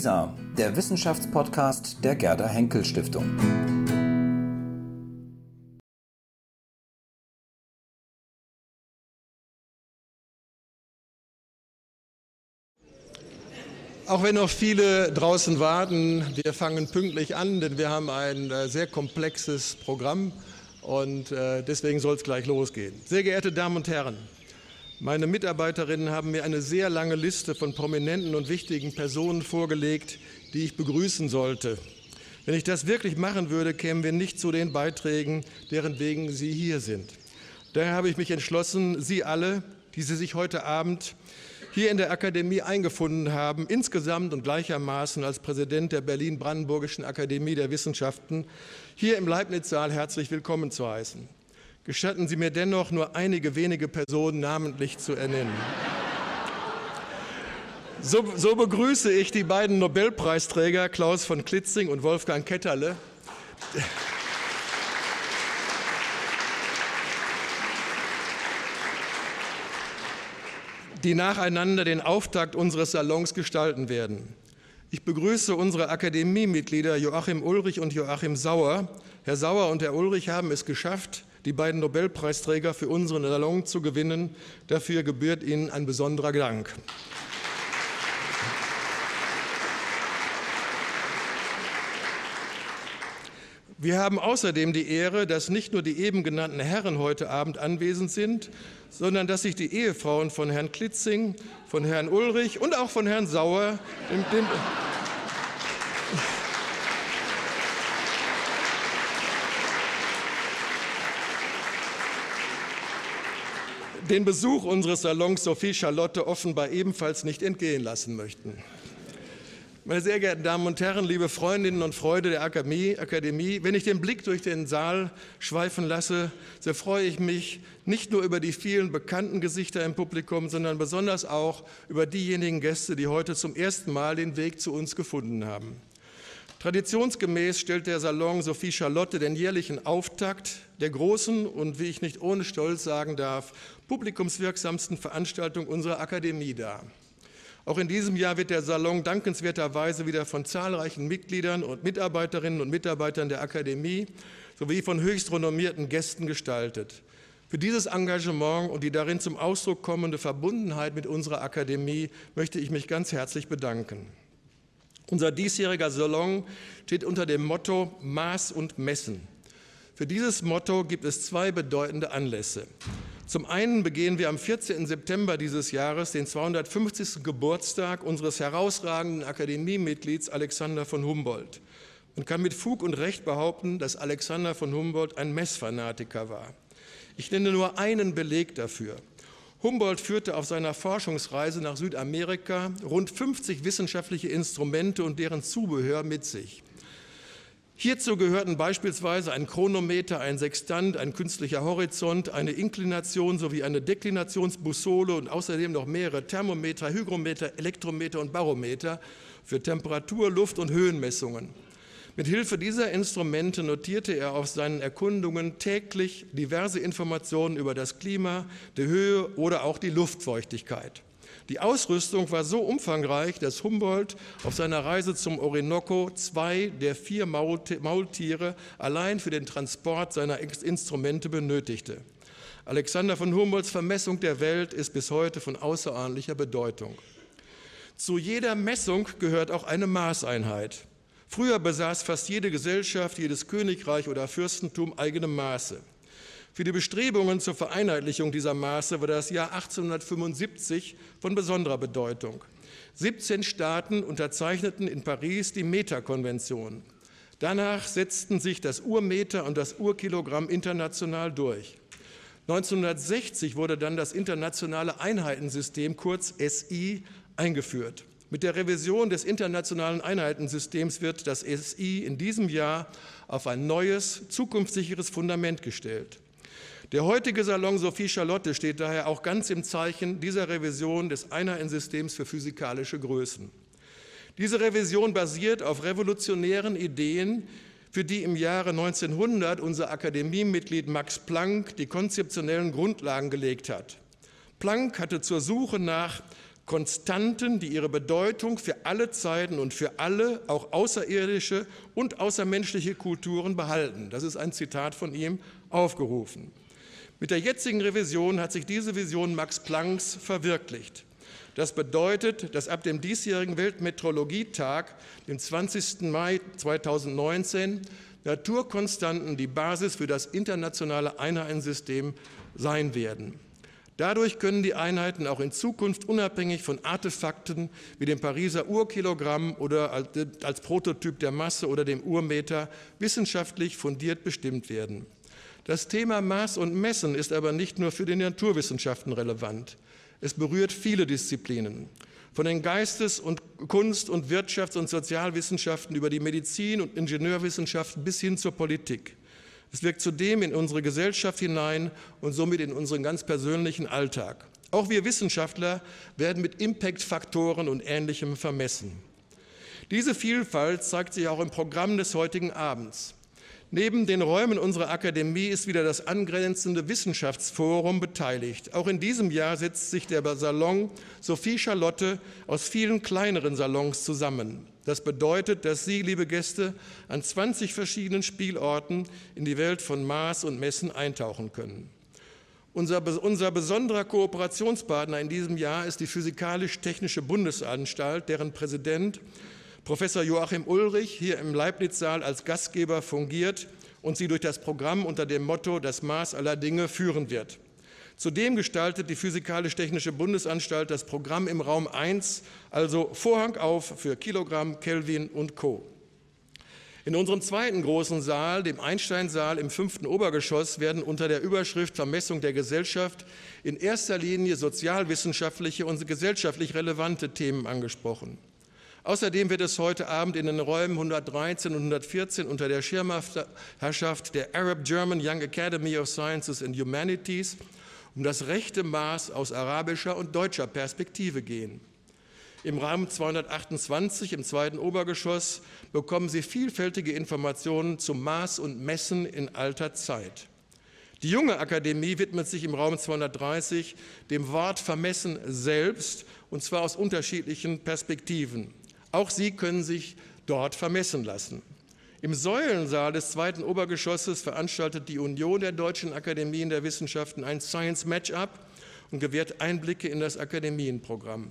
WISA, der Wissenschaftspodcast der Gerda Henkel Stiftung. Auch wenn noch viele draußen warten, wir fangen pünktlich an, denn wir haben ein äh, sehr komplexes Programm und äh, deswegen soll es gleich losgehen. Sehr geehrte Damen und Herren, meine Mitarbeiterinnen haben mir eine sehr lange Liste von prominenten und wichtigen Personen vorgelegt, die ich begrüßen sollte. Wenn ich das wirklich machen würde, kämen wir nicht zu den Beiträgen, deren wegen Sie hier sind. Daher habe ich mich entschlossen, Sie alle, die Sie sich heute Abend hier in der Akademie eingefunden haben, insgesamt und gleichermaßen als Präsident der Berlin-Brandenburgischen Akademie der Wissenschaften, hier im Leibniz-Saal herzlich willkommen zu heißen. Gestatten Sie mir dennoch, nur einige wenige Personen namentlich zu ernennen. So, so, begrüße ich die beiden Nobelpreisträger Klaus von Klitzing und Wolfgang Ketterle. die nacheinander den Auftakt unseres Salons gestalten werden. Ich begrüße unsere Akademiemitglieder Joachim Ulrich und Joachim Sauer. Herr Sauer und Herr Ulrich haben es geschafft, die beiden Nobelpreisträger für unseren Salon zu gewinnen. Dafür gebührt Ihnen ein besonderer Dank. Wir haben außerdem die Ehre, dass nicht nur die eben genannten Herren heute Abend anwesend sind, sondern dass sich die Ehefrauen von Herrn Klitzing, von Herrn Ulrich und auch von Herrn Sauer dem, dem den Besuch unseres Salons Sophie Charlotte offenbar ebenfalls nicht entgehen lassen möchten. Meine sehr geehrten Damen und Herren, liebe Freundinnen und Freunde der Akademie, wenn ich den Blick durch den Saal schweifen lasse, so freue ich mich nicht nur über die vielen bekannten Gesichter im Publikum, sondern besonders auch über diejenigen Gäste, die heute zum ersten Mal den Weg zu uns gefunden haben. Traditionsgemäß stellt der Salon Sophie Charlotte den jährlichen Auftakt der großen und, wie ich nicht ohne Stolz sagen darf, publikumswirksamsten Veranstaltung unserer Akademie dar. Auch in diesem Jahr wird der Salon dankenswerterweise wieder von zahlreichen Mitgliedern und Mitarbeiterinnen und Mitarbeitern der Akademie sowie von höchst renommierten Gästen gestaltet. Für dieses Engagement und die darin zum Ausdruck kommende Verbundenheit mit unserer Akademie möchte ich mich ganz herzlich bedanken. Unser diesjähriger Salon steht unter dem Motto Maß und Messen. Für dieses Motto gibt es zwei bedeutende Anlässe. Zum einen begehen wir am 14. September dieses Jahres den 250. Geburtstag unseres herausragenden Akademiemitglieds Alexander von Humboldt. Man kann mit Fug und Recht behaupten, dass Alexander von Humboldt ein Messfanatiker war. Ich nenne nur einen Beleg dafür. Humboldt führte auf seiner Forschungsreise nach Südamerika rund 50 wissenschaftliche Instrumente und deren Zubehör mit sich. Hierzu gehörten beispielsweise ein Chronometer, ein Sextant, ein künstlicher Horizont, eine Inklination sowie eine Deklinationsbussole und außerdem noch mehrere Thermometer, Hygrometer, Elektrometer und Barometer für Temperatur, Luft- und Höhenmessungen. Mit Hilfe dieser Instrumente notierte er auf seinen Erkundungen täglich diverse Informationen über das Klima, die Höhe oder auch die Luftfeuchtigkeit. Die Ausrüstung war so umfangreich, dass Humboldt auf seiner Reise zum Orinoco zwei der vier Maultiere allein für den Transport seiner Instrumente benötigte. Alexander von Humboldts Vermessung der Welt ist bis heute von außerordentlicher Bedeutung. Zu jeder Messung gehört auch eine Maßeinheit. Früher besaß fast jede Gesellschaft, jedes Königreich oder Fürstentum eigene Maße. Für die Bestrebungen zur Vereinheitlichung dieser Maße war das Jahr 1875 von besonderer Bedeutung. 17 Staaten unterzeichneten in Paris die Meta-Konvention. Danach setzten sich das Urmeter und das Urkilogramm international durch. 1960 wurde dann das internationale Einheitensystem kurz SI eingeführt. Mit der Revision des internationalen Einheitensystems wird das SI in diesem Jahr auf ein neues, zukunftssicheres Fundament gestellt. Der heutige Salon Sophie Charlotte steht daher auch ganz im Zeichen dieser Revision des Einheitensystems für physikalische Größen. Diese Revision basiert auf revolutionären Ideen, für die im Jahre 1900 unser Akademiemitglied Max Planck die konzeptionellen Grundlagen gelegt hat. Planck hatte zur Suche nach Konstanten, die ihre Bedeutung für alle Zeiten und für alle, auch außerirdische und außermenschliche Kulturen behalten. Das ist ein Zitat von ihm aufgerufen. Mit der jetzigen Revision hat sich diese Vision Max Plancks verwirklicht. Das bedeutet, dass ab dem diesjährigen Weltmeteorologietag, dem 20. Mai 2019, Naturkonstanten die Basis für das internationale Einheitensystem sein werden. Dadurch können die Einheiten auch in Zukunft unabhängig von Artefakten wie dem Pariser Urkilogramm oder als Prototyp der Masse oder dem Urmeter wissenschaftlich fundiert bestimmt werden. Das Thema Maß und Messen ist aber nicht nur für die Naturwissenschaften relevant. Es berührt viele Disziplinen. Von den Geistes- und Kunst- und Wirtschafts- und Sozialwissenschaften über die Medizin- und Ingenieurwissenschaften bis hin zur Politik. Es wirkt zudem in unsere Gesellschaft hinein und somit in unseren ganz persönlichen Alltag. Auch wir Wissenschaftler werden mit Impact-Faktoren und Ähnlichem vermessen. Diese Vielfalt zeigt sich auch im Programm des heutigen Abends. Neben den Räumen unserer Akademie ist wieder das angrenzende Wissenschaftsforum beteiligt. Auch in diesem Jahr setzt sich der Salon Sophie Charlotte aus vielen kleineren Salons zusammen. Das bedeutet, dass Sie, liebe Gäste, an 20 verschiedenen Spielorten in die Welt von Maß und Messen eintauchen können. Unser, unser besonderer Kooperationspartner in diesem Jahr ist die Physikalisch-Technische Bundesanstalt, deren Präsident Professor Joachim Ulrich hier im Leibniz-Saal als Gastgeber fungiert und sie durch das Programm unter dem Motto Das Maß aller Dinge führen wird. Zudem gestaltet die Physikalisch-Technische Bundesanstalt das Programm im Raum 1, also Vorhang auf für Kilogramm, Kelvin und Co. In unserem zweiten großen Saal, dem Einsteinsaal im fünften Obergeschoss, werden unter der Überschrift Vermessung der Gesellschaft in erster Linie sozialwissenschaftliche und gesellschaftlich relevante Themen angesprochen. Außerdem wird es heute Abend in den Räumen 113 und 114 unter der Schirmherrschaft der Arab German Young Academy of Sciences and Humanities um das rechte Maß aus arabischer und deutscher Perspektive gehen. Im Rahmen 228 im zweiten Obergeschoss bekommen Sie vielfältige Informationen zum Maß und Messen in alter Zeit. Die junge Akademie widmet sich im Raum 230 dem Wort Vermessen selbst, und zwar aus unterschiedlichen Perspektiven. Auch Sie können sich dort vermessen lassen. Im Säulensaal des zweiten Obergeschosses veranstaltet die Union der Deutschen Akademien der Wissenschaften ein Science Matchup und gewährt Einblicke in das Akademienprogramm.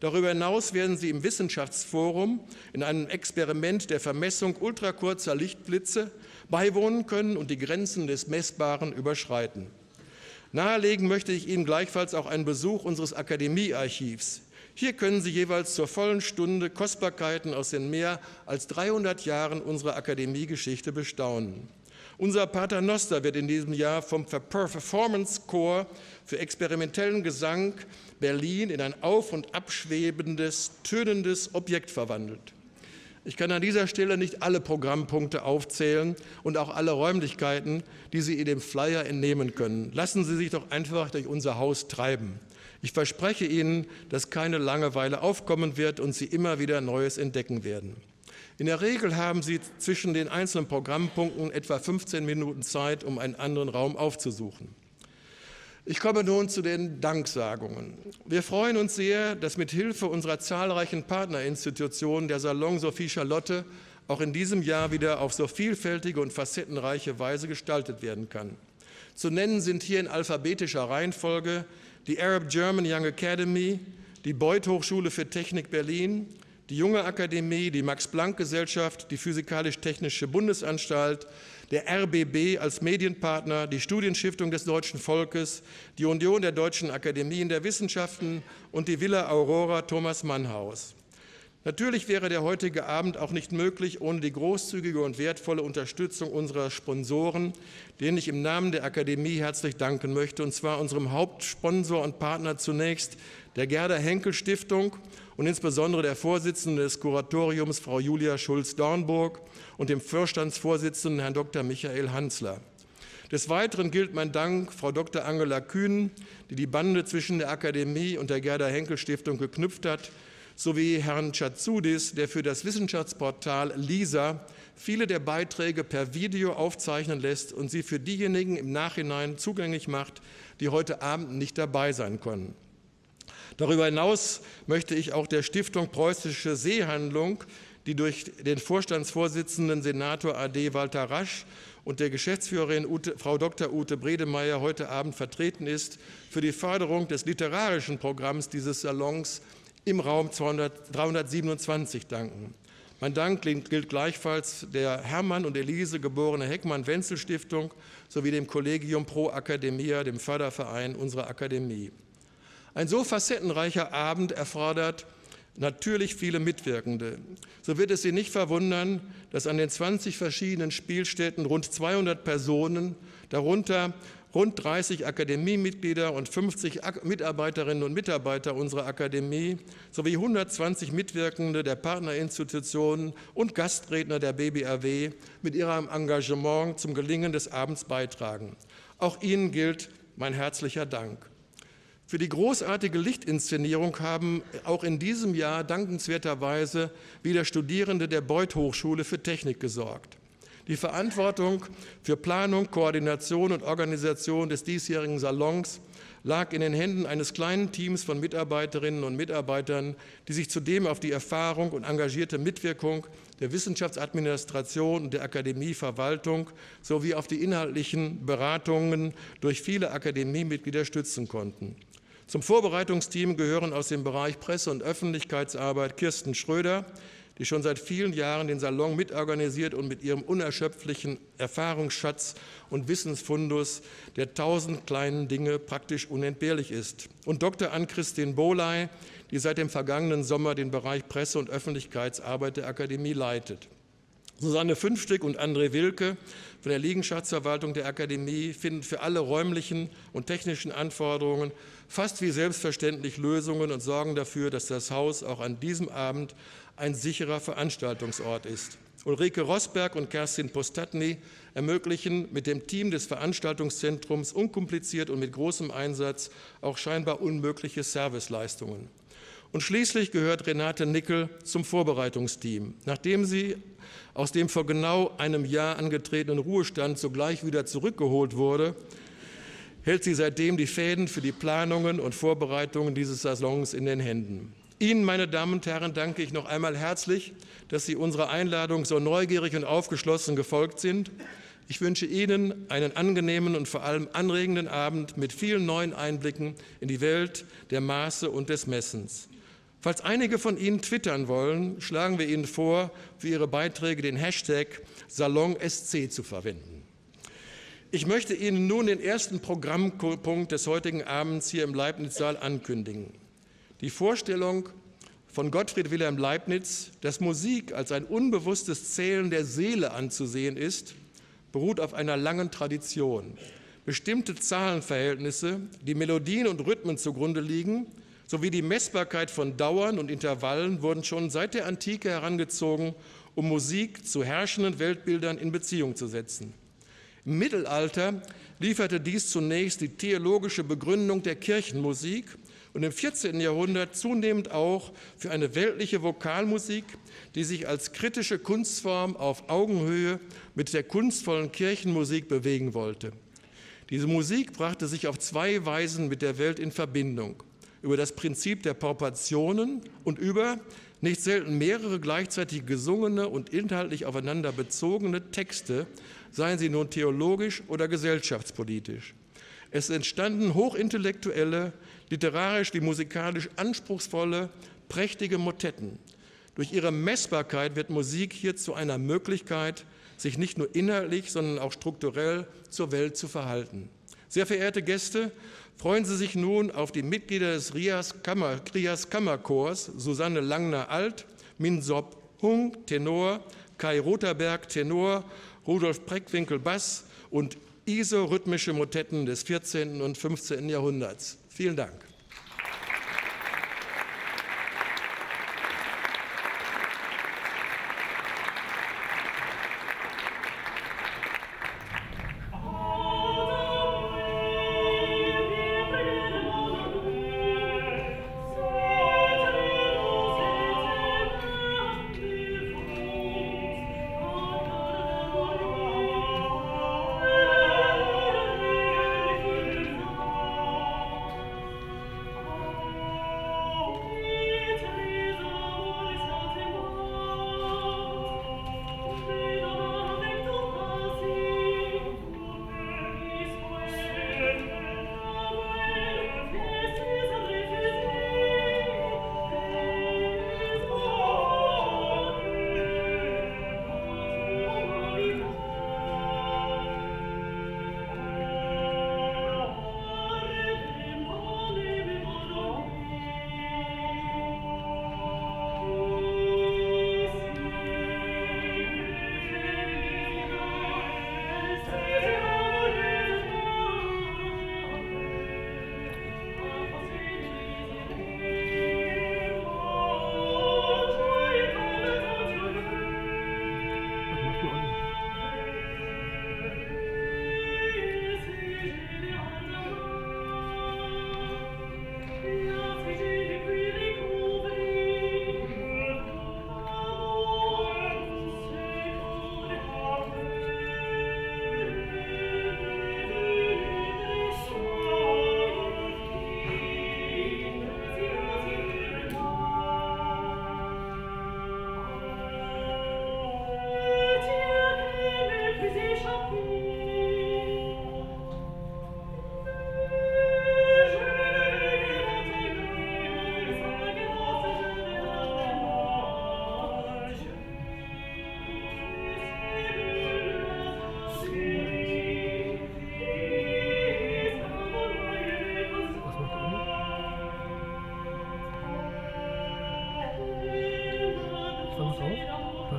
Darüber hinaus werden Sie im Wissenschaftsforum in einem Experiment der Vermessung ultrakurzer Lichtblitze beiwohnen können und die Grenzen des Messbaren überschreiten. Nahelegen möchte ich Ihnen gleichfalls auch einen Besuch unseres Akademiearchivs. Hier können Sie jeweils zur vollen Stunde Kostbarkeiten aus den mehr als 300 Jahren unserer Akademiegeschichte bestaunen. Unser Paternoster wird in diesem Jahr vom Performance Corps für experimentellen Gesang Berlin in ein auf- und abschwebendes, tönendes Objekt verwandelt. Ich kann an dieser Stelle nicht alle Programmpunkte aufzählen und auch alle Räumlichkeiten, die Sie in dem Flyer entnehmen können. Lassen Sie sich doch einfach durch unser Haus treiben. Ich verspreche Ihnen, dass keine Langeweile aufkommen wird und Sie immer wieder Neues entdecken werden. In der Regel haben Sie zwischen den einzelnen Programmpunkten etwa 15 Minuten Zeit, um einen anderen Raum aufzusuchen. Ich komme nun zu den Danksagungen. Wir freuen uns sehr, dass mit Hilfe unserer zahlreichen Partnerinstitutionen der Salon Sophie Charlotte auch in diesem Jahr wieder auf so vielfältige und facettenreiche Weise gestaltet werden kann. Zu nennen sind hier in alphabetischer Reihenfolge die Arab German Young Academy, die Beuth Hochschule für Technik Berlin, die Junge Akademie, die Max-Planck-Gesellschaft, die Physikalisch-Technische Bundesanstalt, der RBB als Medienpartner, die Studienstiftung des deutschen Volkes, die Union der deutschen Akademien der Wissenschaften und die Villa Aurora Thomas Mannhaus. Natürlich wäre der heutige Abend auch nicht möglich ohne die großzügige und wertvolle Unterstützung unserer Sponsoren, denen ich im Namen der Akademie herzlich danken möchte, und zwar unserem Hauptsponsor und Partner zunächst der Gerda Henkel Stiftung und insbesondere der Vorsitzenden des Kuratoriums, Frau Julia Schulz-Dornburg, und dem Vorstandsvorsitzenden, Herrn Dr. Michael Hansler. Des Weiteren gilt mein Dank Frau Dr. Angela Kühn, die die Bande zwischen der Akademie und der Gerda Henkel Stiftung geknüpft hat, sowie Herrn Chatsudis, der für das Wissenschaftsportal LISA viele der Beiträge per Video aufzeichnen lässt und sie für diejenigen im Nachhinein zugänglich macht, die heute Abend nicht dabei sein können. Darüber hinaus möchte ich auch der Stiftung Preußische Seehandlung, die durch den Vorstandsvorsitzenden Senator AD Walter Rasch und der Geschäftsführerin Ute, Frau Dr. Ute Bredemeier heute Abend vertreten ist, für die Förderung des literarischen Programms dieses Salons im Raum 200, 327 danken. Mein Dank gilt gleichfalls der Hermann und Elise geborene Heckmann-Wenzel-Stiftung sowie dem Collegium Pro Academia, dem Förderverein unserer Akademie. Ein so facettenreicher Abend erfordert natürlich viele Mitwirkende. So wird es Sie nicht verwundern, dass an den 20 verschiedenen Spielstätten rund 200 Personen, darunter rund 30 Akademiemitglieder und 50 Mitarbeiterinnen und Mitarbeiter unserer Akademie sowie 120 Mitwirkende der Partnerinstitutionen und Gastredner der BBAW mit ihrem Engagement zum Gelingen des Abends beitragen. Auch Ihnen gilt mein herzlicher Dank. Für die großartige Lichtinszenierung haben auch in diesem Jahr dankenswerterweise wieder Studierende der Beuth Hochschule für Technik gesorgt. Die Verantwortung für Planung, Koordination und Organisation des diesjährigen Salons lag in den Händen eines kleinen Teams von Mitarbeiterinnen und Mitarbeitern, die sich zudem auf die Erfahrung und engagierte Mitwirkung der Wissenschaftsadministration und der Akademieverwaltung sowie auf die inhaltlichen Beratungen durch viele Akademiemitglieder stützen konnten. Zum Vorbereitungsteam gehören aus dem Bereich Presse- und Öffentlichkeitsarbeit Kirsten Schröder, die schon seit vielen Jahren den Salon mitorganisiert und mit ihrem unerschöpflichen Erfahrungsschatz und Wissensfundus der tausend kleinen Dinge praktisch unentbehrlich ist. Und Dr. Ann-Christine Boley, die seit dem vergangenen Sommer den Bereich Presse- und Öffentlichkeitsarbeit der Akademie leitet. Susanne Fünfstück und André Wilke von der Liegenschaftsverwaltung der Akademie finden für alle räumlichen und technischen Anforderungen fast wie selbstverständlich Lösungen und sorgen dafür, dass das Haus auch an diesem Abend ein sicherer Veranstaltungsort ist. Ulrike Rosberg und Kerstin Postatny ermöglichen mit dem Team des Veranstaltungszentrums unkompliziert und mit großem Einsatz auch scheinbar unmögliche Serviceleistungen. Und schließlich gehört Renate Nickel zum Vorbereitungsteam. Nachdem sie aus dem vor genau einem Jahr angetretenen Ruhestand sogleich wieder zurückgeholt wurde, hält sie seitdem die Fäden für die Planungen und Vorbereitungen dieses Salons in den Händen. Ihnen, meine Damen und Herren, danke ich noch einmal herzlich, dass Sie unserer Einladung so neugierig und aufgeschlossen gefolgt sind. Ich wünsche Ihnen einen angenehmen und vor allem anregenden Abend mit vielen neuen Einblicken in die Welt der Maße und des Messens. Falls einige von Ihnen twittern wollen, schlagen wir Ihnen vor, für Ihre Beiträge den Hashtag SalonSC zu verwenden. Ich möchte Ihnen nun den ersten Programmpunkt des heutigen Abends hier im Leibniz-Saal ankündigen. Die Vorstellung von Gottfried Wilhelm Leibniz, dass Musik als ein unbewusstes Zählen der Seele anzusehen ist, beruht auf einer langen Tradition. Bestimmte Zahlenverhältnisse, die Melodien und Rhythmen zugrunde liegen, sowie die Messbarkeit von Dauern und Intervallen wurden schon seit der Antike herangezogen, um Musik zu herrschenden Weltbildern in Beziehung zu setzen. Im Mittelalter lieferte dies zunächst die theologische Begründung der Kirchenmusik und im 14. Jahrhundert zunehmend auch für eine weltliche Vokalmusik, die sich als kritische Kunstform auf Augenhöhe mit der kunstvollen Kirchenmusik bewegen wollte. Diese Musik brachte sich auf zwei Weisen mit der Welt in Verbindung über das Prinzip der Proportionen und über nicht selten mehrere gleichzeitig gesungene und inhaltlich aufeinander bezogene Texte, seien sie nun theologisch oder gesellschaftspolitisch. Es entstanden hochintellektuelle, literarisch wie musikalisch anspruchsvolle, prächtige Motetten. Durch ihre Messbarkeit wird Musik hier zu einer Möglichkeit, sich nicht nur inhaltlich, sondern auch strukturell zur Welt zu verhalten. Sehr verehrte Gäste, freuen Sie sich nun auf die Mitglieder des Rias, Kammer, Rias Kammerchors, Susanne Langner-Alt, Minsop Hung, Tenor, Kai Rotherberg, Tenor, Rudolf Preckwinkel, Bass und ISO-rhythmische Motetten des 14. und 15. Jahrhunderts. Vielen Dank.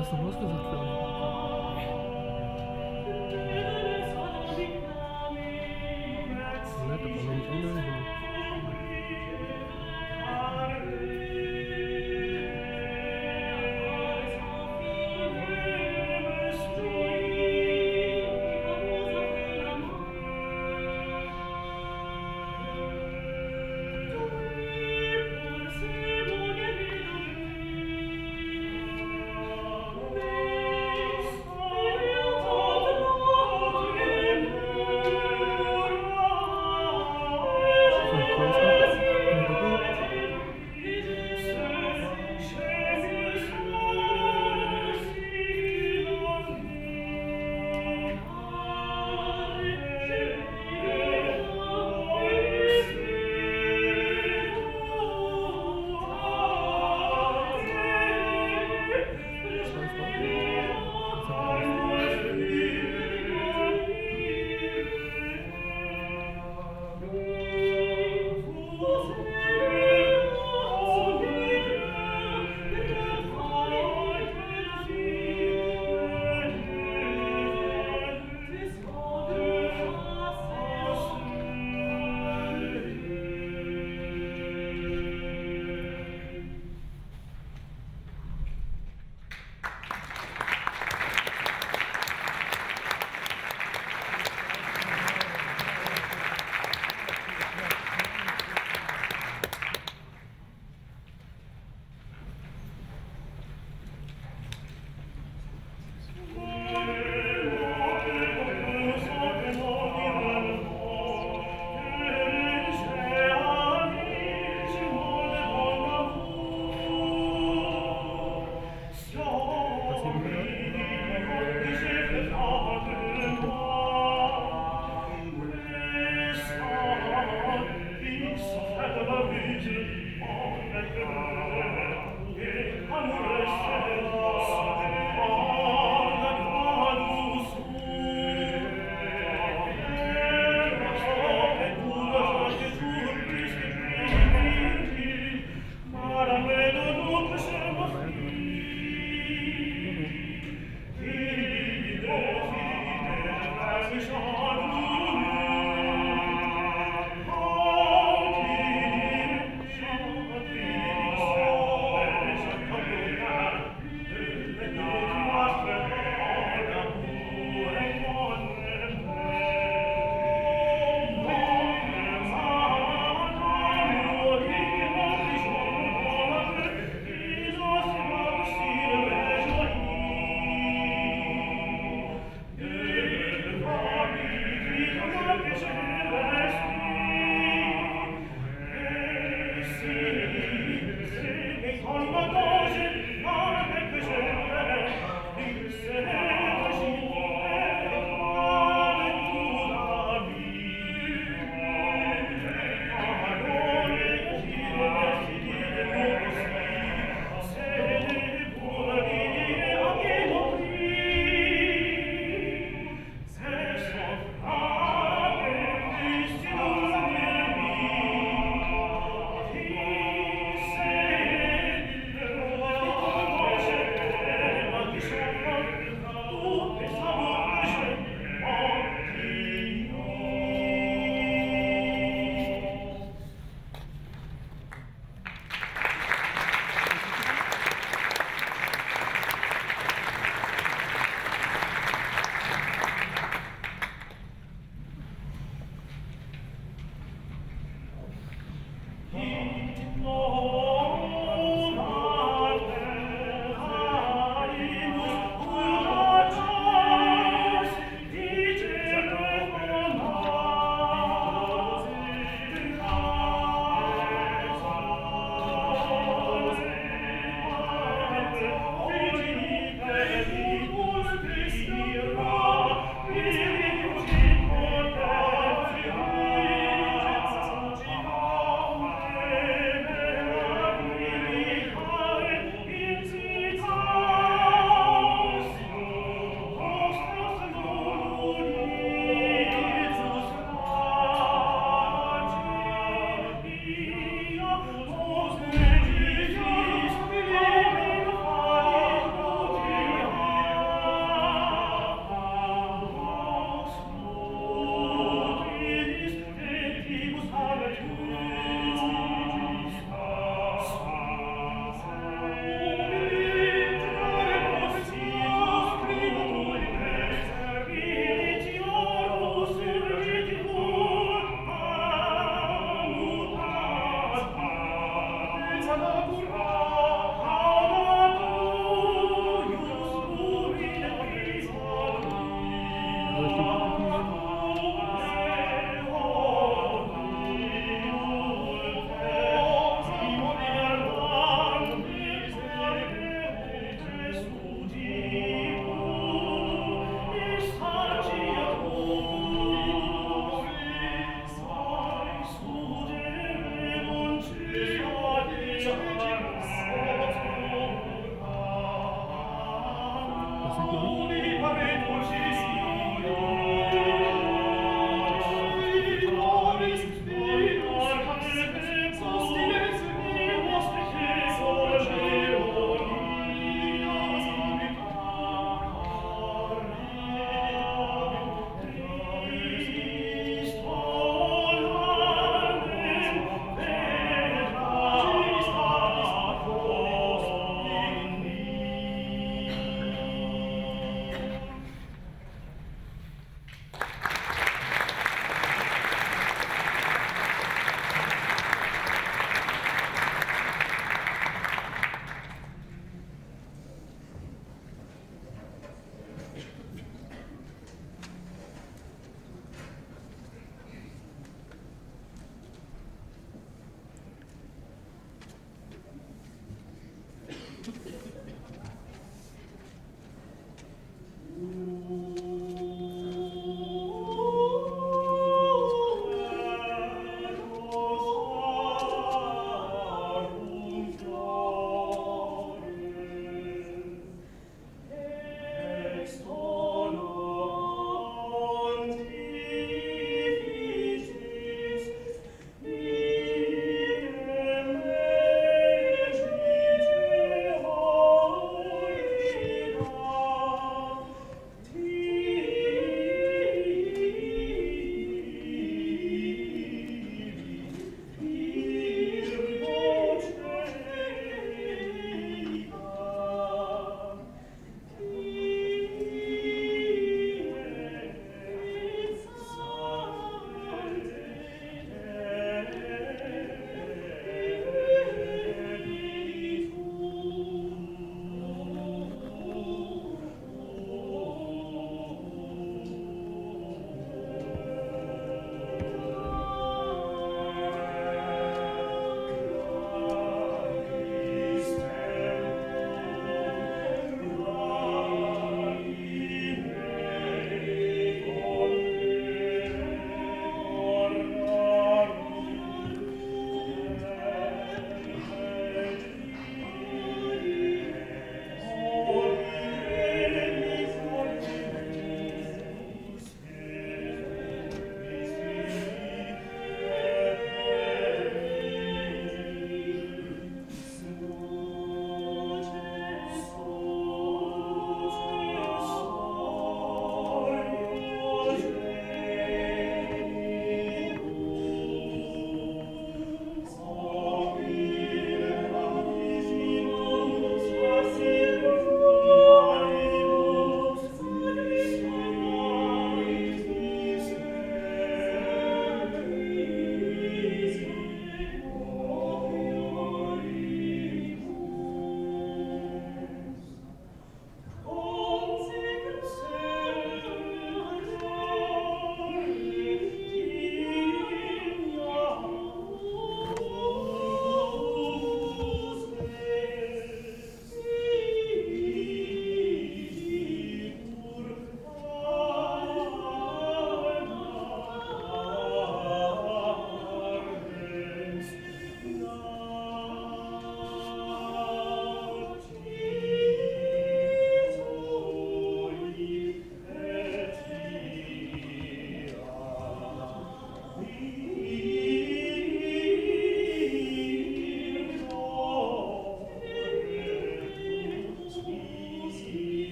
Das noch losgesagt werden?